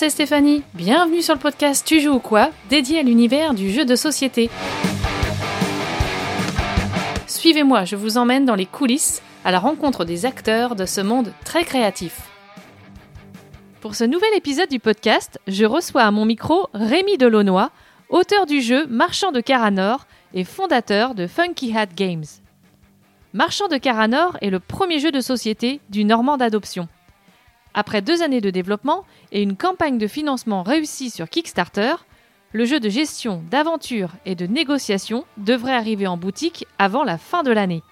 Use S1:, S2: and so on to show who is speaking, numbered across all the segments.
S1: c'est Stéphanie. Bienvenue sur le podcast Tu joues ou quoi dédié à l'univers du jeu de société. Suivez-moi, je vous emmène dans les coulisses à la rencontre des acteurs de ce monde très créatif. Pour ce nouvel épisode du podcast, je reçois à mon micro Rémi Delaunoy, auteur du jeu Marchand de Caranor et fondateur de Funky Hat Games. Marchand de Caranor est le premier jeu de société du Normand d'adoption. Après deux années de développement et une campagne de financement réussie sur Kickstarter, le jeu de gestion, d'aventure et de négociation devrait arriver en boutique avant la fin de l'année.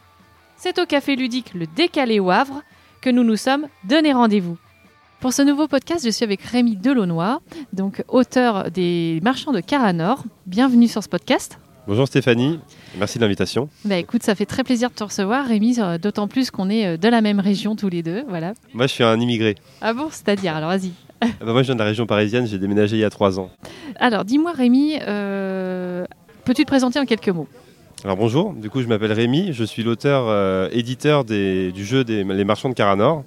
S1: C'est au café ludique Le Décalé au Havre que nous nous sommes donné rendez-vous. Pour ce nouveau podcast, je suis avec Rémi Delaunoy, donc auteur des Marchands de Caranor. Bienvenue sur ce podcast.
S2: Bonjour Stéphanie, merci de l'invitation.
S1: Bah écoute, ça fait très plaisir de te recevoir, Rémi, euh, d'autant plus qu'on est euh, de la même région tous les deux, voilà.
S2: Moi je suis un immigré.
S1: Ah bon, c'est-à-dire, alors vas-y.
S2: Ah bah, moi je viens de la région parisienne, j'ai déménagé il y a trois ans.
S1: Alors dis-moi Rémi, euh, peux-tu te présenter en quelques mots?
S2: Alors bonjour, du coup je m'appelle Rémi, je suis l'auteur euh, éditeur des- du jeu des, Les Marchands de Caranor.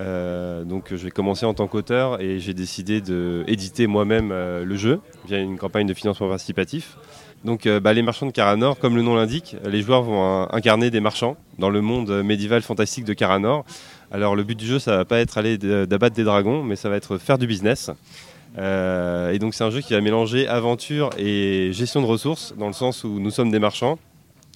S2: Euh, donc je vais commencer en tant qu'auteur et j'ai décidé d'éditer moi-même euh, le jeu via une campagne de financement participatif. Donc euh, bah, les marchands de Caranor, comme le nom l'indique, les joueurs vont euh, incarner des marchands dans le monde euh, médiéval fantastique de Caranor. Alors le but du jeu, ça va pas être aller d- d'abattre des dragons, mais ça va être faire du business. Euh, et donc c'est un jeu qui va mélanger aventure et gestion de ressources, dans le sens où nous sommes des marchands.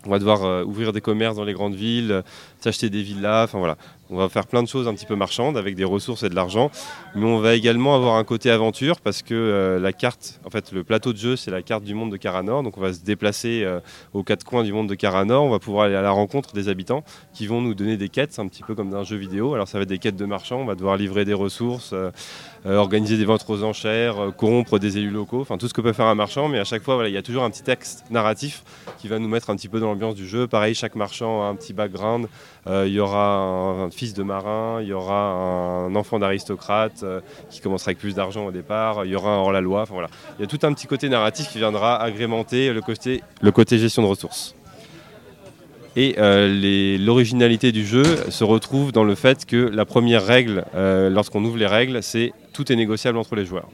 S2: On va devoir euh, ouvrir des commerces dans les grandes villes, euh, s'acheter des villas, enfin voilà. On va faire plein de choses un petit peu marchandes avec des ressources et de l'argent. Mais on va également avoir un côté aventure parce que euh, la carte, en fait le plateau de jeu c'est la carte du monde de Caranor. Donc on va se déplacer euh, aux quatre coins du monde de Caranor. On va pouvoir aller à la rencontre des habitants qui vont nous donner des quêtes, un petit peu comme dans un jeu vidéo. Alors ça va être des quêtes de marchands, on va devoir livrer des ressources, euh, organiser des ventes aux enchères, corrompre des élus locaux, enfin tout ce que peut faire un marchand. Mais à chaque fois il y a toujours un petit texte narratif qui va nous mettre un petit peu dans l'ambiance du jeu. Pareil, chaque marchand a un petit background. Euh, il y aura un, fils de marin, il y aura un enfant d'aristocrate euh, qui commencera avec plus d'argent au départ, il y aura un hors-la-loi, enfin voilà. Il y a tout un petit côté narratif qui viendra agrémenter le côté, gestion de ressources. Et euh, l'originalité du jeu se retrouve dans le fait que la première règle, lorsqu'on ouvre les règles, c'est tout est négociable entre les joueurs.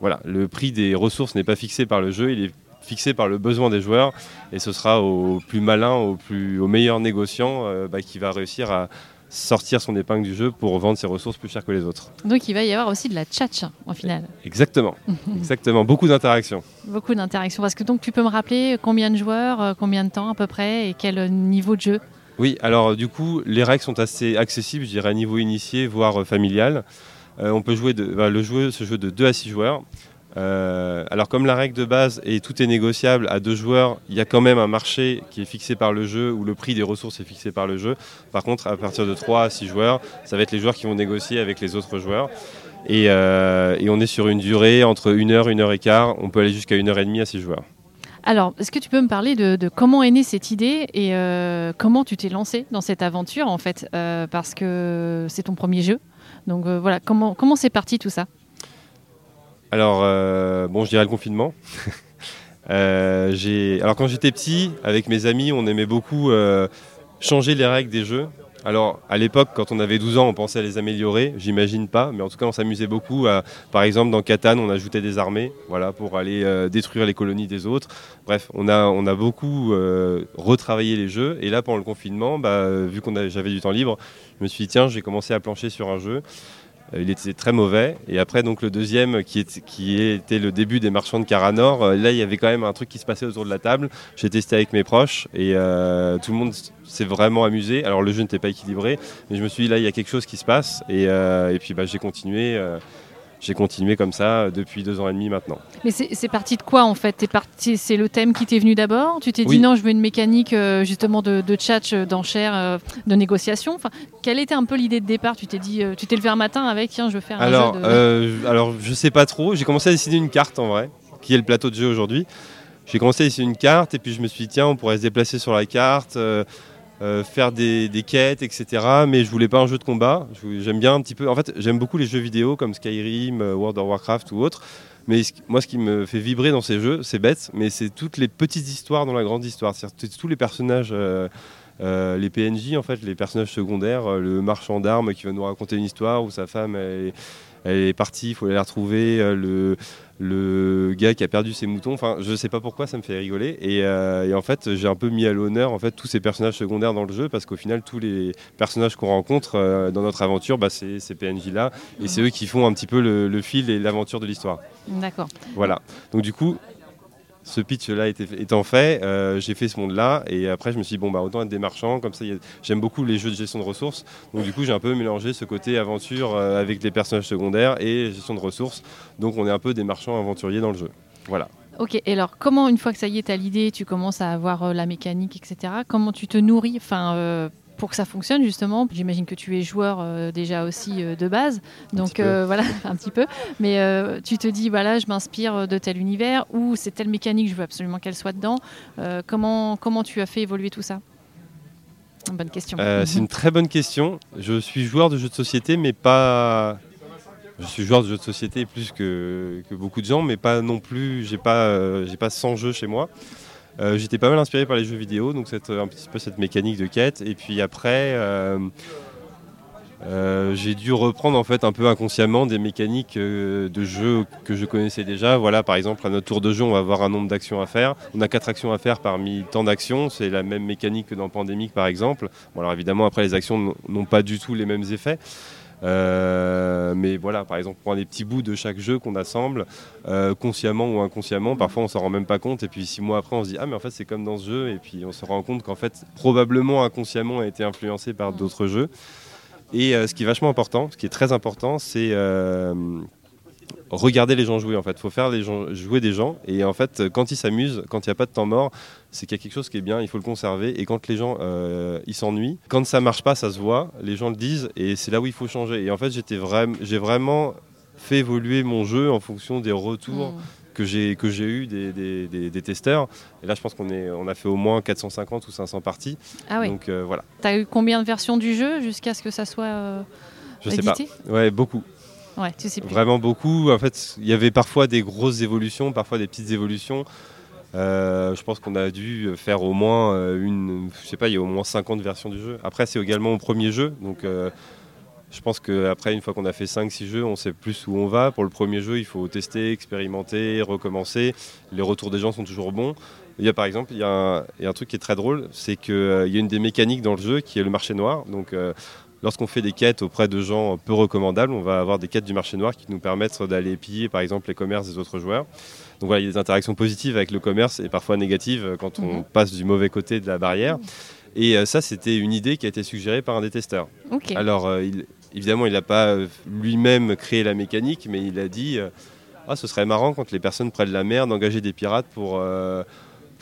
S2: Voilà, le prix des ressources n'est pas fixé par le jeu, il est fixé par le besoin des joueurs, et ce sera au plus malin, au, plus, au meilleur négociant euh, bah, qui va réussir à sortir son épingle du jeu pour vendre ses ressources plus cher que les autres.
S1: Donc il va y avoir aussi de la tchatch en final.
S2: Exactement, exactement, beaucoup d'interactions.
S1: Beaucoup d'interactions. Parce que donc tu peux me rappeler combien de joueurs, euh, combien de temps à peu près et quel euh, niveau de jeu?
S2: Oui, alors du coup, les règles sont assez accessibles, je dirais à niveau initié, voire familial. Euh, on peut jouer de, bah, le jeu se joue de 2 à 6 joueurs. Euh, alors comme la règle de base et tout est négociable à deux joueurs, il y a quand même un marché qui est fixé par le jeu où le prix des ressources est fixé par le jeu. Par contre, à partir de 3 à 6 joueurs, ça va être les joueurs qui vont négocier avec les autres joueurs. Et, euh, on est sur une durée entre 1 heure, 1 heure et quart. On peut aller jusqu'à 1 heure et demie à 6 joueurs.
S1: Alors, est-ce que tu peux me parler de, comment est née cette idée et euh, comment tu t'es lancé dans cette aventure en fait Parce que c'est ton premier jeu. Donc voilà, comment comment c'est parti tout ça?
S2: Alors, euh, bon, je dirais le confinement. Euh, alors, quand j'étais petit, avec mes amis, on aimait beaucoup euh, changer les règles des jeux. Alors, à l'époque, quand on avait 12 ans, on pensait à les améliorer, j'imagine pas, mais en tout cas, on s'amusait beaucoup. à- par exemple, dans Catan, on ajoutait des armées voilà, pour aller euh, détruire les colonies des autres. Bref, on a, on a beaucoup euh, retravaillé les jeux. Et là, pendant le confinement, bah, vu que j'avais du temps libre, je me suis dit, tiens, j'ai commencé à plancher sur un jeu. Euh, Il était très mauvais. Et après, donc le deuxième, qui, était le début des marchands de Caranor, euh, là, il y avait quand même un truc qui se passait autour de la table. J'ai testé avec mes proches et euh, tout le monde s'est vraiment amusé. Alors, le jeu n'était pas équilibré, mais je me suis dit, là, il y a quelque chose qui se passe. Et, et puis, bah, j'ai continué. J'ai continué comme ça euh, depuis deux ans et demi maintenant.
S1: Mais c'est parti de quoi en fait? C'est le thème qui t'est venu d'abord? Tu t'es
S2: Oui.
S1: dit non, je veux une mécanique euh, justement de, de tchatch, euh, d'enchères, euh, de négociation? Enfin, quelle était un peu l'idée de départ? Tu t'es dit, euh, tu t'es levé un matin avec tiens, je veux faire un
S2: Alors,
S1: jeu de.
S2: alors, je sais pas trop. J'ai commencé à dessiner une carte en vrai, qui est le plateau de jeu aujourd'hui. J'ai commencé à dessiner une carte et puis je me suis dit, tiens, on pourrait se déplacer sur la carte, euh, faire des, des quêtes, etc. Mais je voulais pas un jeu de combat. J'aime bien un petit peu. En fait, j'aime beaucoup les jeux vidéo comme Skyrim, euh, World of Warcraft ou autres. Mais moi, ce qui me fait vibrer dans ces jeux, c'est bête, mais c'est toutes les petites histoires dans la grande histoire. C'est-à-dire tous les personnages euh, les PNJ, en fait, les personnages secondaires, le marchand d'armes qui va nous raconter une histoire où sa femme elle est partie, il faut aller la retrouver, le, le gars qui a perdu ses moutons. Enfin, je sais pas pourquoi, ça me fait rigoler. Et, euh, en fait, j'ai un peu mis à l'honneur en fait tous ces personnages secondaires dans le jeu parce qu'au final, tous les personnages qu'on rencontre euh, dans notre aventure, bah, c'est ces PNJ là, et c'est eux qui font un petit peu le, le fil et l'aventure de l'histoire.
S1: D'accord.
S2: Voilà. Donc du coup, ce pitch-là étant fait, euh, j'ai fait ce monde-là et après je me suis dit bon bah autant être des marchands comme ça. J'aime beaucoup les jeux de gestion de ressources, donc du coup j'ai un peu mélangé ce côté aventure euh, avec les personnages secondaires et gestion de ressources. Donc on est un peu des marchands aventuriers dans le jeu. Voilà.
S1: Ok, et alors comment une fois que ça y est, tu as l'idée, tu commences à avoir euh, la mécanique, etc., comment tu te nourris? Enfin, pour que ça fonctionne justement. J'imagine que tu es joueur euh, déjà aussi euh, de base, donc euh, voilà un petit peu. Mais tu te dis voilà, je m'inspire de tel univers ou c'est telle mécanique, je veux absolument qu'elle soit dedans. comment comment tu as fait évoluer tout ça? Bonne question.
S2: c'est une très bonne question. Je suis joueur de jeux de société, mais pas. Je suis joueur de jeux de société plus que, que beaucoup de gens, mais pas non plus. J'ai pas, j'ai pas 100 jeux chez moi. Euh, j'étais pas mal inspiré par les jeux vidéo, donc cette, un petit peu cette mécanique de quête. Et puis après, euh, euh, j'ai dû reprendre en fait un peu inconsciemment des mécaniques de jeu que je connaissais déjà. Voilà, par exemple, à notre tour de jeu, on va avoir un nombre d'actions à faire. On a quatre actions à faire parmi tant d'actions. C'est la même mécanique que dans Pandémique, par exemple. Bon, alors évidemment, après, les actions n'ont pas du tout les mêmes effets. Euh, mais voilà, par exemple, on prend des petits bouts de chaque jeu qu'on assemble, euh, consciemment ou inconsciemment. Parfois, on s'en rend même pas compte. Et puis, six mois après, on se dit Ah, mais en fait, c'est comme dans ce jeu. Et puis, on se rend compte qu'en fait, probablement inconsciemment, a été influencé par d'autres jeux. Et euh, ce qui est vachement important, ce qui est très important, c'est regarder les gens jouer en fait. Il faut faire les gens, jouer des gens et en fait quand ils s'amusent, quand il n'y a pas de temps mort, c'est qu'il y a quelque chose qui est bien, il faut le conserver et quand les gens euh, ils s'ennuient, quand ça marche pas, ça se voit, les gens le disent et c'est là où il faut changer. Et en fait j'étais vraiment, j'ai vraiment fait évoluer mon jeu en fonction des retours. Mmh. que j'ai que j'ai eu des, des, testeurs et là je pense qu'on est on a fait au moins 450 ou 500 parties
S1: ah oui.
S2: donc euh, voilà
S1: tu as eu combien de versions du jeu jusqu'à ce que ça soit euh, je sais pas
S2: ouais beaucoup
S1: Ouais, tu sais plus.
S2: Vraiment beaucoup. En fait, il y avait parfois des grosses évolutions, parfois des petites évolutions. Euh, je pense qu'on a dû faire au moins euh, une, je sais pas, il y a au moins 50 versions du jeu. Après, c'est également mon premier jeu, donc euh, je pense qu'après, une fois qu'on a fait 5-6 jeux, on sait plus où on va. Pour le premier jeu, il faut tester, expérimenter, recommencer. Les retours des gens sont toujours bons. Il y a par exemple, il y a un, truc qui est très drôle, c'est qu'il y a une des mécaniques dans le jeu qui est le marché noir. Donc Lorsqu'on fait des quêtes auprès de gens peu recommandables, on va avoir des quêtes du marché noir qui nous permettent d'aller piller par exemple les commerces des autres joueurs. Donc voilà, il y a des interactions positives avec le commerce et parfois négatives quand on mhm. passe du mauvais côté de la barrière. Et euh, ça, c'était une idée qui a été suggérée par un des testeurs. Alors, euh, évidemment, il n'a pas euh, lui-même créé la mécanique, mais il a dit ah, ce serait marrant quand les personnes prennent la mer d'engager des pirates pour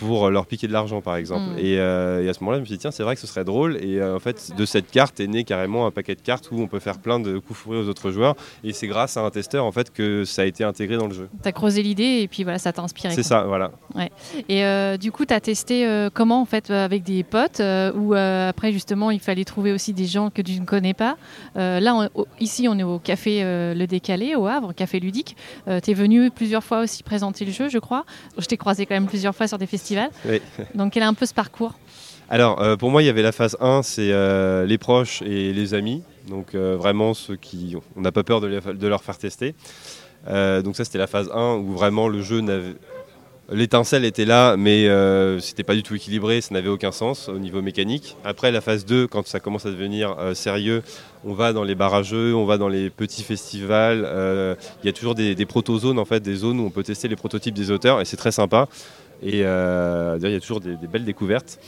S2: pour leur piquer de l'argent par exemple. Mm. Euh, et, à ce moment-là, je me suis dit, tiens, c'est vrai que ce serait drôle. Et euh, en fait, de cette carte est né carrément un paquet de cartes où on peut faire plein de coups fourrés aux autres joueurs. Et c'est grâce à un testeur en fait que ça a été intégré dans le jeu.
S1: Tu as creusé l'idée et puis voilà, ça t'a inspiré.
S2: C'est ça, voilà.
S1: Ouais. Et euh, du coup, tu as testé comment en fait avec des potes ou après justement, il fallait trouver aussi des gens que tu ne connais pas. là, ici, on est au café Le Décalé, au Havre, café ludique. tu es venu plusieurs fois aussi présenter le jeu, je crois. Je t'ai croisé quand même plusieurs fois sur des festivals donc, quel est un peu ce parcours?
S2: Alors, euh, pour moi, il y avait la phase 1, c'est euh, les proches et les amis. Donc, euh, vraiment, ceux qui. On n'a pas peur de, de, leur faire tester. donc, ça, c'était la phase 1 où vraiment le jeu n'avait. L'étincelle était là, mais c'était pas du tout équilibré, ça n'avait aucun sens au niveau mécanique. Après, la phase 2, quand ça commence à devenir sérieux, on va dans les barrageux, on va dans les petits festivals. Il y a toujours des, des proto-zones, en fait, des zones où on peut tester les prototypes des auteurs, et c'est très sympa. Et euh, il y a toujours des, belles découvertes.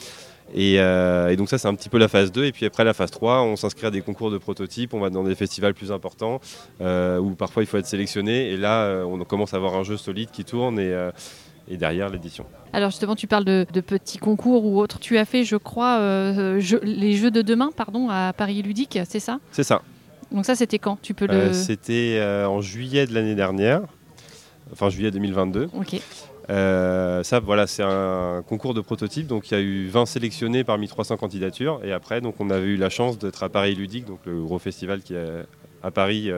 S2: Euh, et, donc ça c'est un petit peu la phase 2 et puis après la phase 3 on s'inscrit à des concours de prototypes, on va dans des festivals plus importants euh, où parfois il faut être sélectionné et là on commence à avoir un jeu solide qui tourne et, derrière l'édition.
S1: Alors justement tu parles de, petits concours ou autres, tu as fait je crois les jeux de demain pardon à Paris Ludique, c'est ça?
S2: C'est ça.
S1: Donc ça c'était quand? Tu peux le...
S2: C'était en juillet de l'année dernière, enfin juillet 2022.
S1: Ok.
S2: Euh, ça, voilà, c'est un concours de prototypes. Donc, il y a eu 20 sélectionnés parmi 300 candidatures. Et après, donc, on avait eu la chance d'être à Paris Ludique, donc le gros festival qui est à Paris.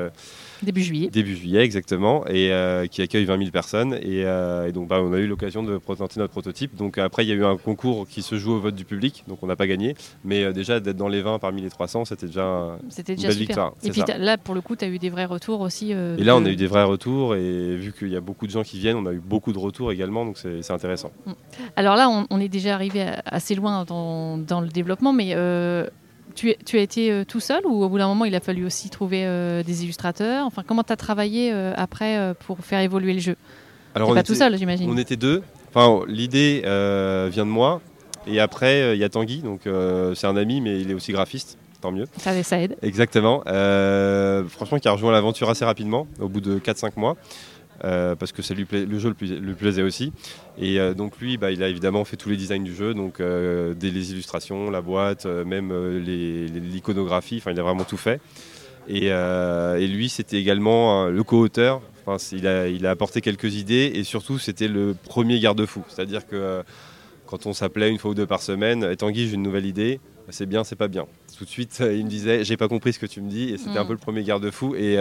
S1: Début juillet.
S2: Début juillet, exactement, et euh, qui accueille 20 000 personnes. Et, euh, donc, bah, on a eu l'occasion de présenter notre prototype. Donc, après, il y a eu un concours qui se joue au vote du public, donc on n'a pas gagné. Mais euh, déjà, d'être dans les 20 parmi les 300, c'était déjà, une belle
S1: super.
S2: victoire.
S1: Et puis là, pour le coup, tu as eu des vrais retours aussi.
S2: et là, on a eu des vrais retours, et vu qu'il y a beaucoup de gens qui viennent, on a eu beaucoup de retours également, donc c'est intéressant.
S1: Mm. Alors là, on, est déjà arrivé assez loin dans, dans le développement, mais tu, as été euh, tout seul ou au bout d'un moment il a fallu aussi trouver euh, des illustrateurs? Enfin, comment tu as travaillé euh, après pour faire évoluer le jeu?
S2: Alors, on
S1: pas tout seul, j'imagine.
S2: On était deux. Enfin, l'idée vient de moi. Et après, il y a Tanguy, donc c'est un ami, mais il est aussi graphiste. Tant mieux.
S1: Ça, ça aide.
S2: Exactement. franchement, qui a rejoint l'aventure assez rapidement, au bout de 4-5 mois. Euh, parce que ça lui le jeu lui, plaisait aussi. Et euh, donc lui, bah, il a évidemment fait tous les designs du jeu, donc euh, les illustrations, la boîte, même l'iconographie, enfin il a vraiment tout fait. Et, lui, c'était également le co-auteur. Enfin, il, a, il a apporté quelques idées et surtout c'était le premier garde-fou. C'est-à-dire que quand on s'appelait une fois ou deux par semaine, et Tanguy, j'ai une nouvelle idée, c'est bien, c'est pas bien. Tout de suite, il me disait, j'ai pas compris ce que tu me dis, et c'était un mm. peu le premier garde-fou. Et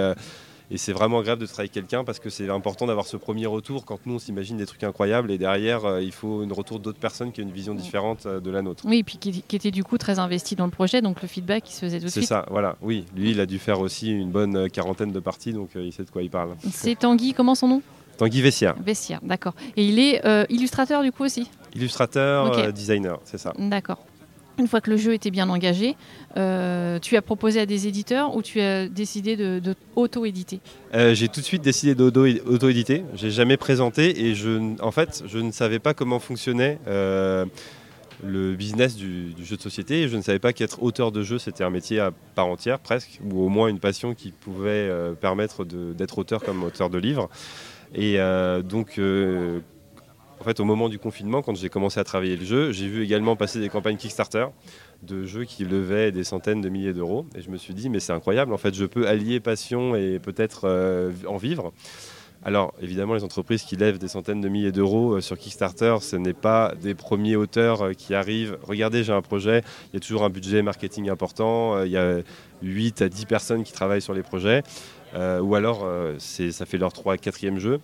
S2: et c'est vraiment agréable de travailler avec quelqu'un parce que c'est important d'avoir ce premier retour quand nous on s'imagine des trucs incroyables et derrière euh, il faut une retour d'autres personnes qui ont une vision différente euh, de la nôtre.
S1: Oui, et puis qui, était du coup très investi dans le projet, donc le feedback il se faisait tout de suite.
S2: C'est ça, voilà. Oui, lui il a dû faire aussi une bonne euh, quarantaine de parties donc il sait de quoi il parle.
S1: C'est Tanguy, comment son nom?
S2: Tanguy Vessière.
S1: Vessière, d'accord. Et il est illustrateur du coup aussi?
S2: Illustrateur, designer, c'est ça.
S1: D'accord une fois que le jeu était bien engagé, euh, tu as proposé à des éditeurs ou tu as décidé de, auto-éditer
S2: euh, J'ai tout de suite décidé d'auto-éditer. J'ai jamais présenté et je, en fait, je ne savais pas comment fonctionnait euh, le business du, jeu de société. Je ne savais pas qu'être auteur de jeu, c'était un métier à part entière, presque, ou au moins une passion qui pouvait permettre d'être auteur comme auteur de livres. Et donc, en fait, au moment du confinement, quand j'ai commencé à travailler le jeu, j'ai vu également passer des campagnes Kickstarter de jeux qui levaient des centaines de milliers d'euros. Et je me suis dit, mais c'est incroyable, en fait, je peux allier passion et peut-être euh, en vivre. Alors, évidemment, les entreprises qui lèvent des centaines de milliers d'euros euh, sur Kickstarter, ce n'est pas des premiers auteurs euh, qui arrivent. Regardez, j'ai un projet, il y a toujours un budget marketing important, il y a 8 à 10 personnes qui travaillent sur les projets. ou alors, ça fait leur 3 4e jeu.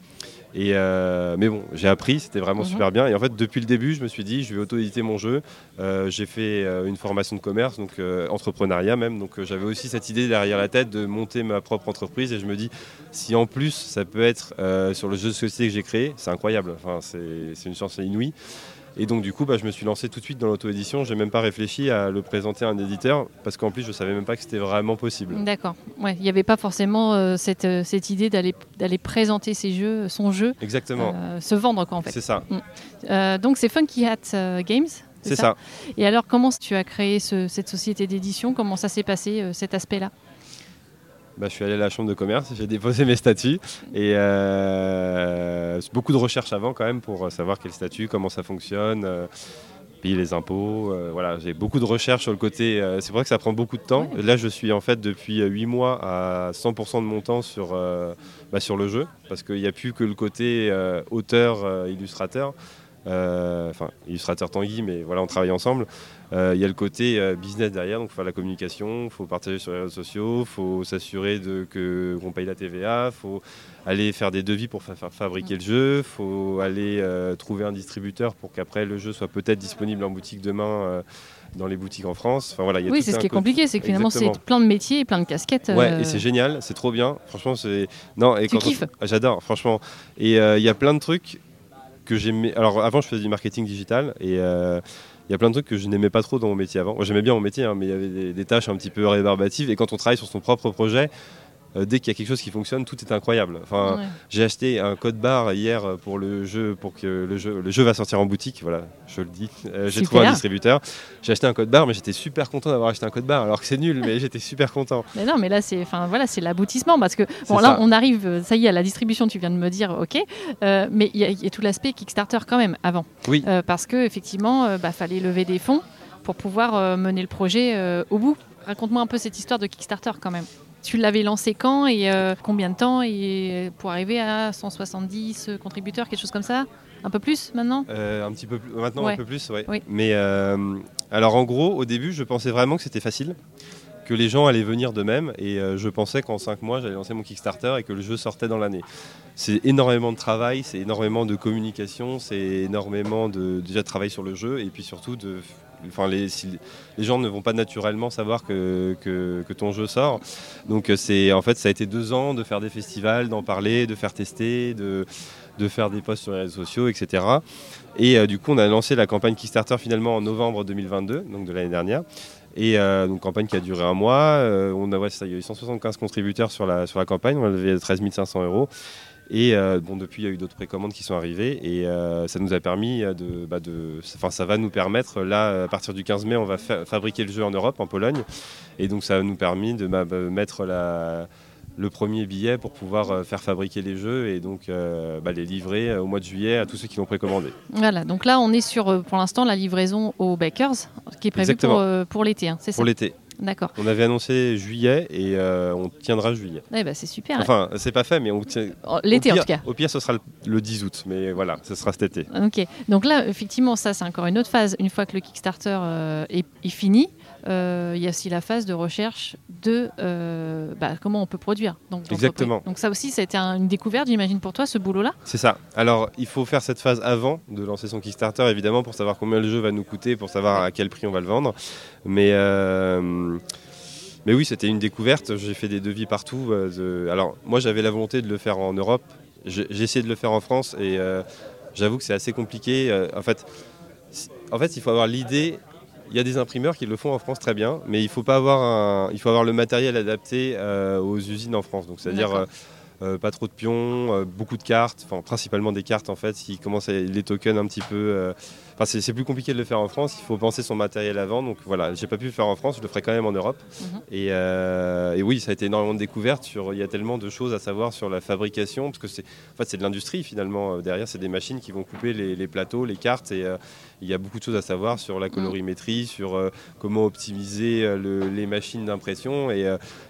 S2: Et euh, mais bon, j'ai appris, c'était vraiment mhm. super bien. Et en fait, depuis le début, je me suis dit, je vais auto-éditer mon jeu. Euh, j'ai fait euh, une formation de commerce, donc entrepreneuriat même. Donc j'avais aussi cette idée derrière la tête de monter ma propre entreprise. Et je me dis, si en plus ça peut être sur le jeu de société que j'ai créé, c'est incroyable. Enfin, c'est une chance inouïe. Et donc du coup, bah, je me suis lancé tout de suite dans l'auto-édition. J'ai même pas réfléchi à le présenter à un éditeur parce qu'en plus, je savais même pas que c'était vraiment possible.
S1: D'accord. Ouais, il n'y avait pas forcément euh, cette, euh, cette, idée d'aller d'aller présenter ses jeux, son jeu.
S2: Exactement.
S1: Euh, se vendre quoi en fait.
S2: C'est ça.
S1: Mm. donc c'est Funky Hat Games.
S2: C'est ça,
S1: Et alors, comment tu as créé cette société d'édition? Comment ça s'est passé, cet aspect-là?
S2: Bah, je suis allé à la chambre de commerce, j'ai déposé mes statuts et euh, beaucoup de recherches avant quand même pour savoir quel statut, comment ça fonctionne, euh, payer les impôts. Euh, voilà, j'ai beaucoup de recherches sur le côté. c'est vrai que ça prend beaucoup de temps. Là, je suis en fait depuis 8 mois à 100% de mon temps sur, bah, sur le jeu parce qu'il n'y a plus que le côté auteur, illustrateur. Enfin illustrateur Tanguy, mais voilà, on travaille ensemble. Euh, il y a le côté euh, business derrière, donc il faut faire la communication, il faut partager sur les réseaux sociaux, il faut s'assurer qu'on paye la TVA, il faut aller faire des devis pour faire fabriquer le jeu, il faut aller euh, trouver un distributeur pour qu'après le jeu soit peut-être disponible en boutique demain dans les boutiques en France. Enfin, voilà,
S1: oui, c'est ce qui est compliqué, c'est que finalement c'est plein de métiers et plein de casquettes.
S2: Ouais, et c'est génial, c'est trop bien. Franchement, c'est non et
S1: tu kiffes
S2: ah, J'adore, franchement. Et il y a plein de trucs que j'aimais. Alors avant, je faisais du marketing digital et il y a plein de trucs que je n'aimais pas trop dans mon métier avant. J'aimais bien mon métier, hein, mais il y avait des, des, tâches un petit peu rébarbatives. Et quand on travaille sur son propre projet, euh, dès qu'il y a quelque chose qui fonctionne, tout est incroyable. Enfin, j'ai acheté un code barre hier pour le jeu, pour que le jeu, le jeu va sortir en boutique. Voilà, je le dis. Euh, j'ai trouvé un distributeur. J'ai acheté un code barre, mais j'étais super content d'avoir acheté un code barre, alors que c'est nul, mais j'étais super content.
S1: Mais non, mais là c'est, enfin voilà, c'est l'aboutissement parce que bon là on arrive, euh, ça y est, à la distribution. Tu viens de me dire, ok, mais il y, a tout l'aspect Kickstarter quand même avant.
S2: Oui.
S1: parce que effectivement, bah, fallait lever des fonds pour pouvoir mener le projet au bout. Raconte-moi un peu cette histoire de Kickstarter quand même. Tu l'avais lancé quand et euh, combien de temps et pour arriver à 170 contributeurs, quelque chose comme ça? Un peu plus maintenant?
S2: Euh, Un petit peu plus, maintenant un peu plus, ouais. oui. Mais euh, alors en gros, au début, je pensais vraiment que c'était facile que les gens allaient venir de même. Et je pensais qu'en 5 mois, j'allais lancer mon Kickstarter et que le jeu sortait dans l'année. C'est énormément de travail, c'est énormément de communication, c'est énormément de déjà de travail sur le jeu et puis surtout de Enfin, les, gens ne vont pas naturellement savoir que, ton jeu sort. Donc c'est en fait ça a été deux ans de faire des festivals, d'en parler, de faire tester, de, faire des posts sur les réseaux sociaux, etc. Et euh, du coup on a lancé la campagne Kickstarter finalement en novembre 2022, donc de l'année dernière. Et euh, donc campagne qui a duré un mois. Euh, on a, il y a eu 175 contributeurs sur la, sur la campagne, on avait 13 500 euros. Et euh, bon, depuis, il y a eu d'autres précommandes qui sont arrivées et euh, ça nous a permis de, bah, de, enfin, ça va nous permettre là, à partir du 15 mai, on va fabriquer le jeu en Europe, en Pologne, et donc ça va nous permis de bah, mettre la, le premier billet pour pouvoir euh, faire fabriquer les jeux et donc bah, les livrer au mois de juillet à tous ceux qui l'ont précommandé.
S1: Voilà, donc là on est sur pour l'instant la livraison aux bakers qui est prévue pour, pour l'été, hein, c'est ça?
S2: Pour l'été.
S1: D'accord.
S2: On avait annoncé juillet et euh, on tiendra juillet.
S1: Eh ben, c'est super.
S2: Enfin, c'est pas fait, mais on tient.
S1: Oh, l'été en tout cas.
S2: Au pire, ce sera le, 10 août, mais voilà, ce sera cet été.
S1: Ok. Donc là, effectivement, ça, c'est encore une autre phase. Une fois que le Kickstarter euh, est, fini, euh, il y a aussi la phase de recherche de bah, comment on peut produire.
S2: Donc, Exactement.
S1: Donc ça aussi, ça a été une découverte, j'imagine, pour toi, ce boulot-là?
S2: C'est ça. Alors, il faut faire cette phase avant de lancer son Kickstarter, évidemment, pour savoir combien le jeu va nous coûter, pour savoir à quel prix on va le vendre. Mais, euh, mais oui, c'était une découverte. J'ai fait des devis partout. Euh, alors, moi, j'avais la volonté de le faire en Europe. J'ai essayé de le faire en France et euh, j'avoue que c'est assez compliqué. en, fait, en fait, il faut avoir l'idée. Il y a des imprimeurs qui le font en France très bien, mais il faut pas avoir un, il faut avoir le matériel adapté aux usines en France. Donc, c'est-à-dire pas trop de pions, beaucoup de cartes, enfin principalement des cartes en fait, qui commencent à les tokens un petit peu c'est plus compliqué de le faire en France. Il faut penser son matériel avant. Donc voilà, j'ai pas pu le faire en France. Je le ferai quand même en Europe. Mhm. Euh, et, oui, ça a été énormément de découvertes. Sur, il y a tellement de choses à savoir sur la fabrication parce que c'est, en fait, c'est de l'industrie finalement. Euh, derrière, c'est des machines qui vont couper les, plateaux, les cartes. Et euh, il y a beaucoup de choses à savoir sur la colorimétrie, sur comment optimiser les machines d'impression. Et,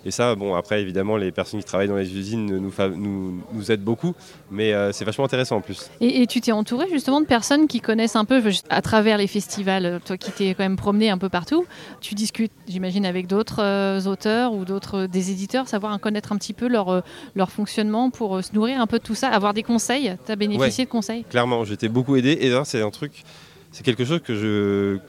S2: ça, bon, après, évidemment, les personnes qui travaillent dans les usines nous, nous, nous aident beaucoup. Mais c'est vachement intéressant en plus.
S1: Et, et tu t'es entouré justement de personnes qui connaissent un peu à travers les festivals, euh, toi qui t'es quand même promené un peu partout, tu discutes, j'imagine, avec d'autres euh, auteurs ou d'autres euh, des éditeurs, savoir connaître un petit peu leur, leur fonctionnement pour se nourrir un peu de tout ça, avoir des conseils. Tu as bénéficié de conseils?
S2: Clairement, j'étais beaucoup aidé. Et c'est un truc, c'est quelque chose que je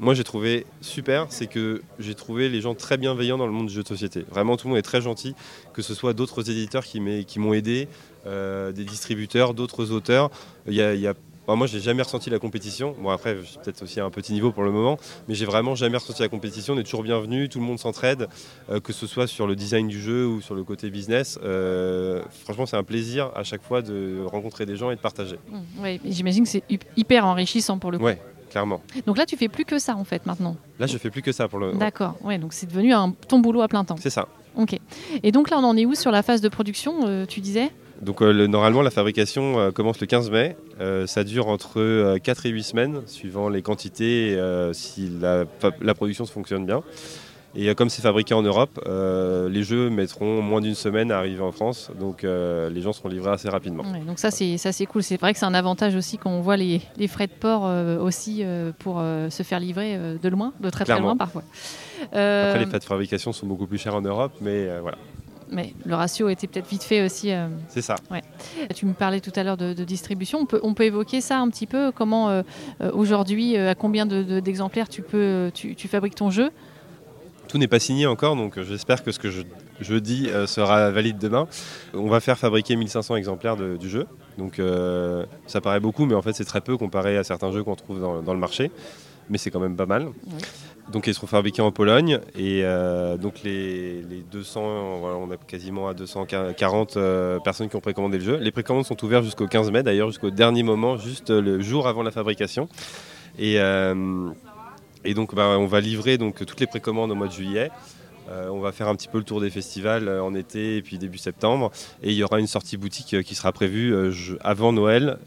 S2: moi j'ai trouvé super, c'est que j'ai trouvé les gens très bienveillants dans le monde du jeu de société. Vraiment tout le monde est très gentil, que ce soit d'autres éditeurs qui m'ont aidé, des distributeurs, d'autres auteurs. Il y a, il y a moi, moi, j'ai jamais ressenti la compétition. Bon, après, peut-être aussi à un petit niveau pour le moment, mais j'ai vraiment jamais ressenti la compétition. On est toujours bienvenu, tout le monde s'entraide, euh, que ce soit sur le design du jeu ou sur le côté business. Euh, franchement, c'est un plaisir à chaque fois de rencontrer des gens et de partager.
S1: Mmh, oui, j'imagine que c'est hyper enrichissant pour le coup.
S2: Ouais, clairement.
S1: Donc là, tu fais plus que ça en fait maintenant.
S2: Là, je fais plus que ça pour le.
S1: D'accord. Ouais, donc c'est devenu un, ton boulot à plein temps.
S2: C'est ça.
S1: Ok. Et donc là, on en est où sur la phase de production euh, Tu disais?
S2: Donc euh, normalement la fabrication euh, commence le 15 mai, euh, ça dure entre 4 et 8 semaines suivant les quantités si la, production se fonctionne bien. Et comme c'est fabriqué en Europe, les jeux mettront moins d'une semaine à arriver en France, donc les gens seront livrés assez rapidement.
S1: donc ça c'est ça c'est cool. C'est vrai que c'est un avantage aussi quand on voit les, frais de port aussi pour se faire livrer de loin, de très très loin parfois.
S2: Après les frais de fabrication sont beaucoup plus chers en Europe, mais voilà
S1: mais le ratio était peut-être vite fait aussi. Euh,
S2: c'est ça.
S1: Ouais. Tu me parlais tout à l'heure de, distribution. On peut, on peut évoquer ça un petit peu Comment euh, euh, aujourd'hui, à combien d'exemplaires tu, peux, tu, fabriques ton jeu?
S2: Tout n'est pas signé encore, donc j'espère que ce que je, dis sera valide demain. On va faire fabriquer 1500 exemplaires du jeu, donc ça paraît beaucoup, mais en fait c'est très peu comparé à certains jeux qu'on trouve dans, le marché, mais c'est quand même pas mal. Donc ils seront fabriqués en Pologne et euh, donc les, 200, on a quasiment à 240 euh, personnes qui ont précommandé le jeu. Les précommandes sont ouvertes jusqu'au 15 mai d'ailleurs, jusqu'au dernier moment, juste le jour avant la fabrication. Et, euh, et donc bah, on va livrer donc, toutes les précommandes au mois de juillet. Euh, on va faire un petit peu le tour des festivals euh, en été et puis début septembre. Et il y aura une sortie boutique euh, qui sera prévue avant Noël,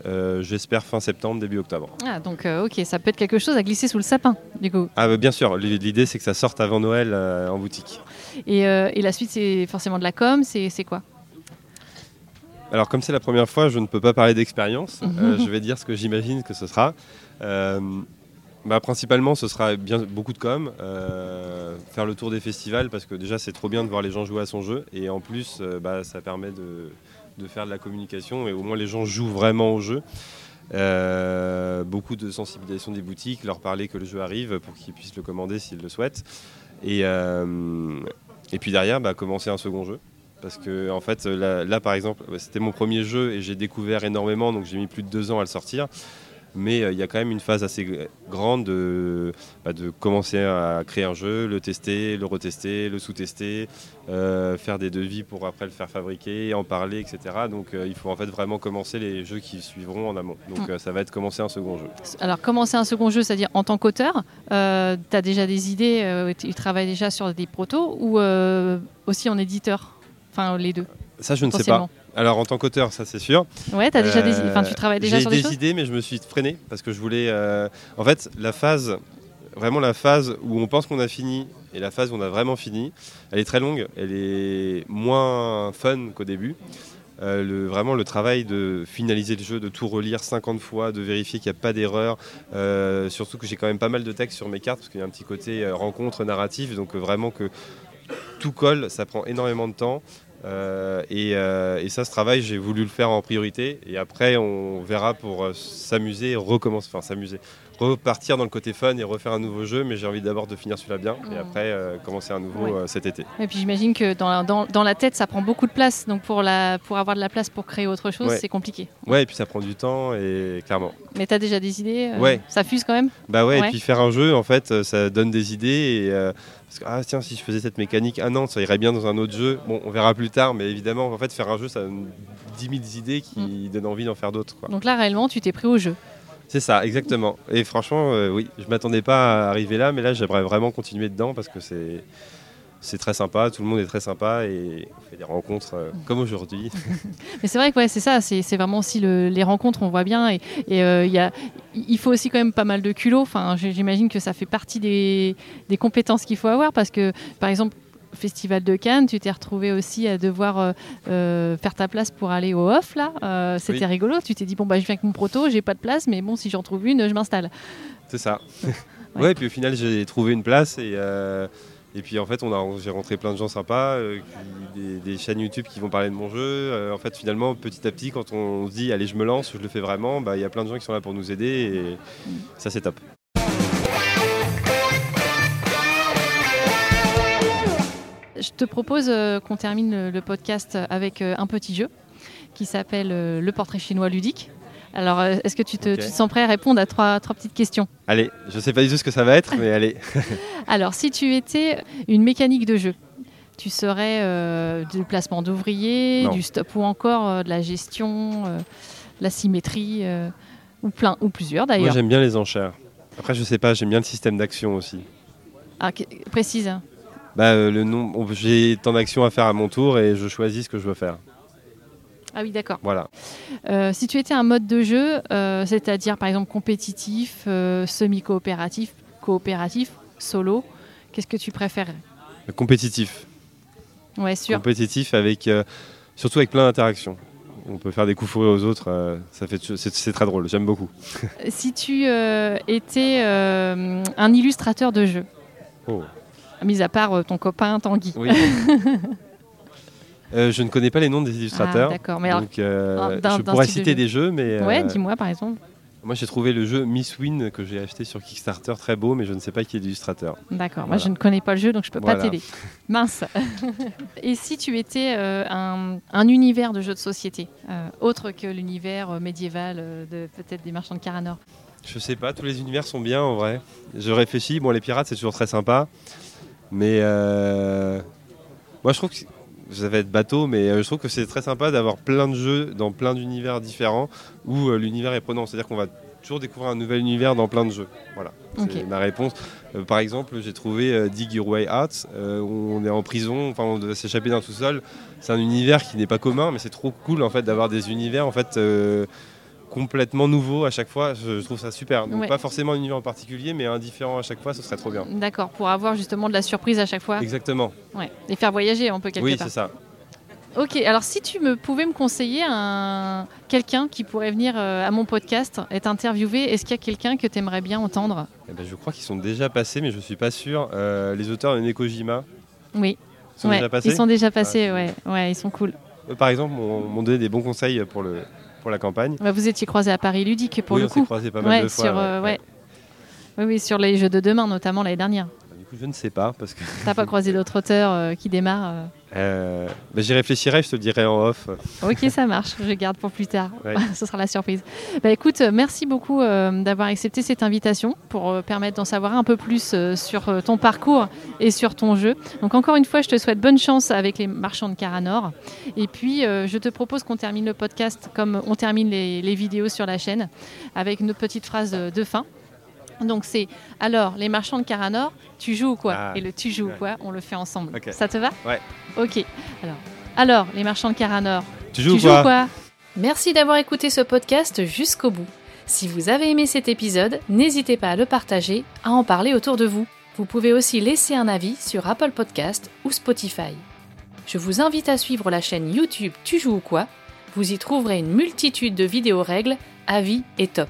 S2: j'espère fin septembre, début octobre.
S1: Ah, donc ok, ça peut être quelque chose à glisser sous le sapin, du coup.
S2: Ah, bah, bien sûr, l'idée c'est que ça sorte avant Noël en boutique.
S1: Et, la suite, c'est forcément de la com, c'est quoi?
S2: Alors comme c'est la première fois, je ne peux pas parler d'expérience. je vais dire ce que j'imagine que ce sera. Bah, Principalement, ce sera beaucoup de com, euh, faire le tour des festivals, parce que déjà, c'est trop bien de voir les gens jouer à son jeu. Et en plus, euh, bah, ça permet de, faire de la communication, et au moins les gens jouent vraiment au jeu. Euh, beaucoup de sensibilisation des boutiques, leur parler que le jeu arrive pour qu'ils puissent le commander s'ils le souhaitent. Et, puis derrière, bah, commencer un second jeu. Parce que en fait, là par exemple, c'était mon premier jeu et j'ai découvert énormément, donc j'ai mis plus de deux ans à le sortir mais euh, il y a quand même une phase assez grande de, bah, de, commencer à créer un jeu, le tester, le retester, le sous-tester, euh, faire des devis pour après le faire fabriquer, en parler, etc. Donc euh, il faut en fait vraiment commencer les jeux qui suivront en amont. Donc mm. ça va être commencer un second jeu.
S1: Alors commencer un second jeu, c'est-à-dire en tant qu'auteur, tu as déjà des idées, tu travailles déjà sur des protos ou aussi en éditeur? Enfin les deux?
S2: Ça je ne sais pas. Alors en tant qu'auteur, ça c'est sûr.
S1: Ouais, as déjà des... enfin, tu travailles déjà
S2: sur
S1: des,
S2: des
S1: choses
S2: idées, mais je me suis freiné parce que je voulais. Euh, en fait, la phase, vraiment la phase où on pense qu'on a fini et la phase où on a vraiment fini, elle est très longue. Elle est moins fun qu'au début. Euh, le, vraiment le travail de finaliser le jeu, de tout relire 50 fois, de vérifier qu'il n'y a pas d'erreur. Euh, surtout que j'ai quand même pas mal de textes sur mes cartes parce qu'il y a un petit côté rencontre narrative, donc vraiment que tout colle, ça prend énormément de temps. Euh, euh, et, ça, ce travail, j'ai voulu le faire en priorité. Et après, on verra pour euh, s'amuser, recommencer, enfin s'amuser, repartir dans le côté fun et refaire un nouveau jeu. Mais j'ai envie d'abord de finir celui-là bien et après commencer un nouveau cet été.
S1: Et puis j'imagine que dans la, dans, la, tête, ça prend beaucoup de place. Donc pour, la, pour avoir de la place pour créer autre chose, c'est compliqué.
S2: Ouais, et puis ça prend du temps et clairement.
S1: Mais tu as déjà des idées
S2: Ouais.
S1: Ça fuse quand même
S2: Bah ouais, et puis faire un jeu, en fait, ça donne des idées et ah tiens si je faisais cette mécanique ah non ça irait bien dans un autre jeu bon on verra plus tard mais évidemment en fait faire un jeu ça donne 10 000 idées qui mm. donnent envie d'en faire d'autres
S1: donc là réellement tu t'es pris au jeu
S2: c'est ça exactement et franchement euh, oui je m'attendais pas à arriver là mais là j'aimerais vraiment continuer dedans parce que c'est très sympa, tout le monde est très sympa et on fait des rencontres euh, comme aujourd'hui.
S1: Mais c'est vrai que ouais, c'est ça, c'est vraiment aussi les rencontres, on voit bien. Et, euh, y a, il faut aussi quand même pas mal de culot. J'imagine que ça fait partie des, compétences qu'il faut avoir parce que, par exemple, Festival de Cannes, tu t'es retrouvé aussi à devoir euh, faire ta place pour aller au off là. C'était rigolo. Tu t'es dit bon bah je viens avec mon proto, j'ai pas de place, mais bon si j'en trouve une, je m'installe.
S2: C'est ça. ouais. et puis au final j'ai trouvé une place et et puis en fait, on a, j'ai rentré plein de gens sympas, euh, des, chaînes YouTube qui vont parler de mon jeu. Euh, en fait, finalement, petit à petit, quand on se dit allez, je me lance, je le fais vraiment, bah, il y a plein de gens qui sont là pour nous aider et ça, c'est top.
S1: Je te propose euh, qu'on termine le podcast avec un petit jeu qui s'appelle Le portrait chinois ludique. Alors, euh, est-ce que tu te, sens prêt à répondre à trois, trois petites questions?
S2: Allez, je ne sais pas du tout ce que ça va être, mais allez.
S1: Alors, si tu étais une mécanique de jeu, tu serais euh, du placement d'ouvriers, du stop ou encore euh, de la gestion, la symétrie, ou plein, ou plusieurs d'ailleurs? Moi,
S2: j'aime bien les enchères. Après, je sais pas, j'aime bien le système d'action aussi.
S1: Ah, précise.
S2: Bah, le nom, j'ai tant d'actions à faire à mon tour et je choisis ce que je veux faire.
S1: Ah oui, d'accord.
S2: Voilà.
S1: Euh, si tu étais un mode de jeu, euh, c'est-à-dire par exemple compétitif, euh, semi-coopératif, coopératif, solo, qu'est-ce que tu préfères
S2: Compétitif.
S1: Ouais, sûr.
S2: Compétitif avec, surtout avec plein d'interactions. On peut faire des coups fourrés aux autres, ça fait, c'est, très drôle, j'aime beaucoup.
S1: si tu étais un illustrateur de jeu, oh. Mis à part ton copain Tanguy. Oui.
S2: Euh, je ne connais pas les noms des illustrateurs. Ah, d'accord, mais donc, euh, je pourrais citer des jeux, mais.
S1: Ouais, euh, dis-moi par exemple.
S2: Moi, j'ai trouvé le jeu Miss Win que j'ai acheté sur Kickstarter très beau, mais je ne sais pas qui est l'illustrateur.
S1: D'accord, moi je ne connais pas le jeu, donc je ne peux pas t'aider. Mince. Et si tu étais un, univers de jeux de société, autre que l'univers médiéval de peut-être des marchands de Caranor
S2: Je sais pas, tous les univers sont bien en vrai. Je réfléchis, bon, les pirates c'est toujours très sympa, mais moi je trouve que ça va être bateau, mais euh, je trouve que c'est très sympa d'avoir plein de jeux dans plein d'univers différents où euh, l'univers est prenant. C'est-à-dire qu'on va toujours découvrir un nouvel univers dans plein de jeux. Voilà, c'est ma réponse. Euh, par exemple, j'ai trouvé Dig Your Way Out, où on est en prison, enfin on doit s'échapper d'un sous-sol. C'est un univers qui n'est pas commun, mais c'est trop cool en fait d'avoir des univers en fait complètement nouveau à chaque fois. Je, trouve ça super. Donc pas forcément un univers en particulier, mais un différent à chaque fois, ce serait trop bien.
S1: D'accord, pour avoir justement de la surprise à chaque fois.
S2: Exactement.
S1: Ouais. Et faire voyager un peu quelque
S2: oui,
S1: part.
S2: Oui, c'est ça.
S1: Ok, alors si tu me pouvais me conseiller un quelqu'un qui pourrait venir euh, à mon podcast, être interviewé, est-ce qu'il y a quelqu'un que tu aimerais bien entendre?
S2: Eh ben, je crois qu'ils sont déjà passés, mais je suis pas sûr. Euh, les auteurs de Nekojima
S1: Oui,
S2: sont
S1: ouais,
S2: déjà passés.
S1: ils sont déjà passés,
S2: Ah,
S1: ouais, ouais, ils sont cool.
S2: Eux, par exemple, m'ont m'ont donné des bons conseils pour, le, pour la campagne.
S1: Ouais, vous étiez croisés à Paris Ludique pour
S2: oui,
S1: le
S2: on s'est
S1: coup.
S2: croisés pas mal
S1: Ouais,
S2: de fois.
S1: sur, euh, ouais. Oui, oui, sur les jeux de demain, notamment l'année dernière.
S2: Du coup, je ne sais pas parce que
S1: T'as pas croisé d'autres auteurs euh, qui démarrent euh.
S2: ben, j'y réfléchirai, je te le dirai en off.
S1: Ok, ça marche, je garde pour plus tard.
S2: Ouais.
S1: Ce sera la surprise. Bah écoute, merci beaucoup euh, d'avoir accepté cette invitation pour euh, permettre d'en savoir un peu plus sur ton parcours et sur ton jeu. Donc encore une fois, je te souhaite bonne chance avec les marchands de Caranor. Et puis, je te propose qu'on termine le podcast comme on termine les, les vidéos sur la chaîne, avec une autre petite phrase de fin. Donc c'est alors les marchands de Caranor, tu joues ou quoi
S2: Ah,
S1: Et le tu joues ou
S2: ouais.
S1: quoi, on le fait ensemble. Ça te va
S2: Ouais.
S1: Ok. Alors, alors les marchands de Caranor,
S2: Tu joues
S1: tu
S2: ou
S1: joues
S2: quoi
S1: quoi Merci d'avoir écouté ce podcast jusqu'au bout. Si vous avez aimé cet épisode, n'hésitez pas à le partager, à en parler autour de vous. Vous pouvez aussi laisser un avis sur Apple Podcast ou Spotify. Je vous invite à suivre la chaîne YouTube Tu joues ou quoi Vous y trouverez une multitude de vidéos règles, avis et top.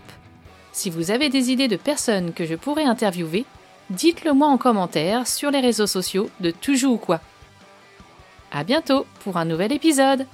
S1: Si vous avez des idées de personnes que je pourrais interviewer, dites-le moi en commentaire sur les réseaux sociaux de Tu joues ou quoi. À bientôt pour un nouvel épisode